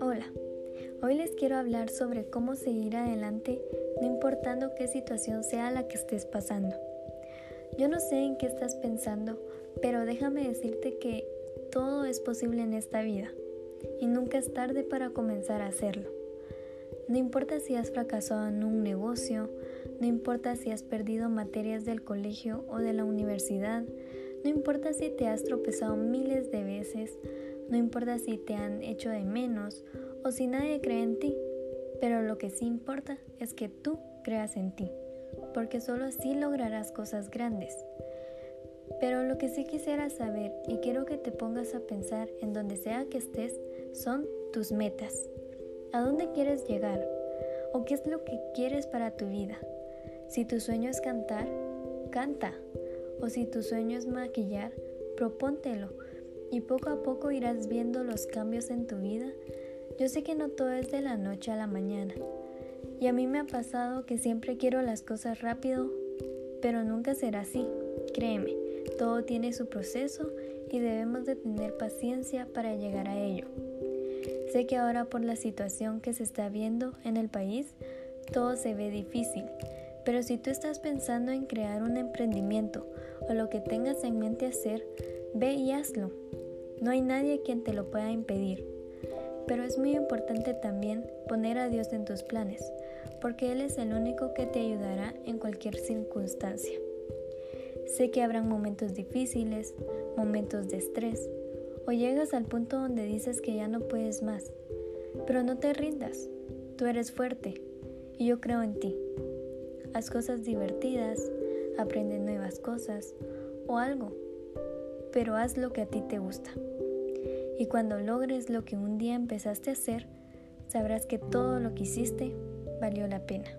Hola, hoy les quiero hablar sobre cómo seguir adelante no importando qué situación sea la que estés pasando. Yo no sé en qué estás pensando, pero déjame decirte que todo es posible en esta vida y nunca es tarde para comenzar a hacerlo. No importa si has fracasado en un negocio, no importa si has perdido materias del colegio o de la universidad, no importa si te has tropezado miles de veces, no importa si te han hecho de menos o si nadie cree en ti, pero lo que sí importa es que tú creas en ti, porque solo así lograrás cosas grandes. Pero lo que sí quisiera saber y quiero que te pongas a pensar en donde sea que estés son tus metas. ¿A dónde quieres llegar? ¿O qué es lo que quieres para tu vida? Si tu sueño es cantar, canta. O si tu sueño es maquillar, propóntelo. Y poco a poco irás viendo los cambios en tu vida. Yo sé que no todo es de la noche a la mañana. Y a mí me ha pasado que siempre quiero las cosas rápido, pero nunca será así. Créeme, todo tiene su proceso y debemos de tener paciencia para llegar a ello. Sé que ahora por la situación que se está viendo en el país, todo se ve difícil, pero si tú estás pensando en crear un emprendimiento o lo que tengas en mente hacer, ve y hazlo. No hay nadie quien te lo pueda impedir. Pero es muy importante también poner a Dios en tus planes, porque Él es el único que te ayudará en cualquier circunstancia. Sé que habrán momentos difíciles, momentos de estrés, o llegas al punto donde dices que ya no puedes más. Pero no te rindas, tú eres fuerte y yo creo en ti. Haz cosas divertidas, aprende nuevas cosas o algo, pero haz lo que a ti te gusta. Y cuando logres lo que un día empezaste a hacer, sabrás que todo lo que hiciste valió la pena.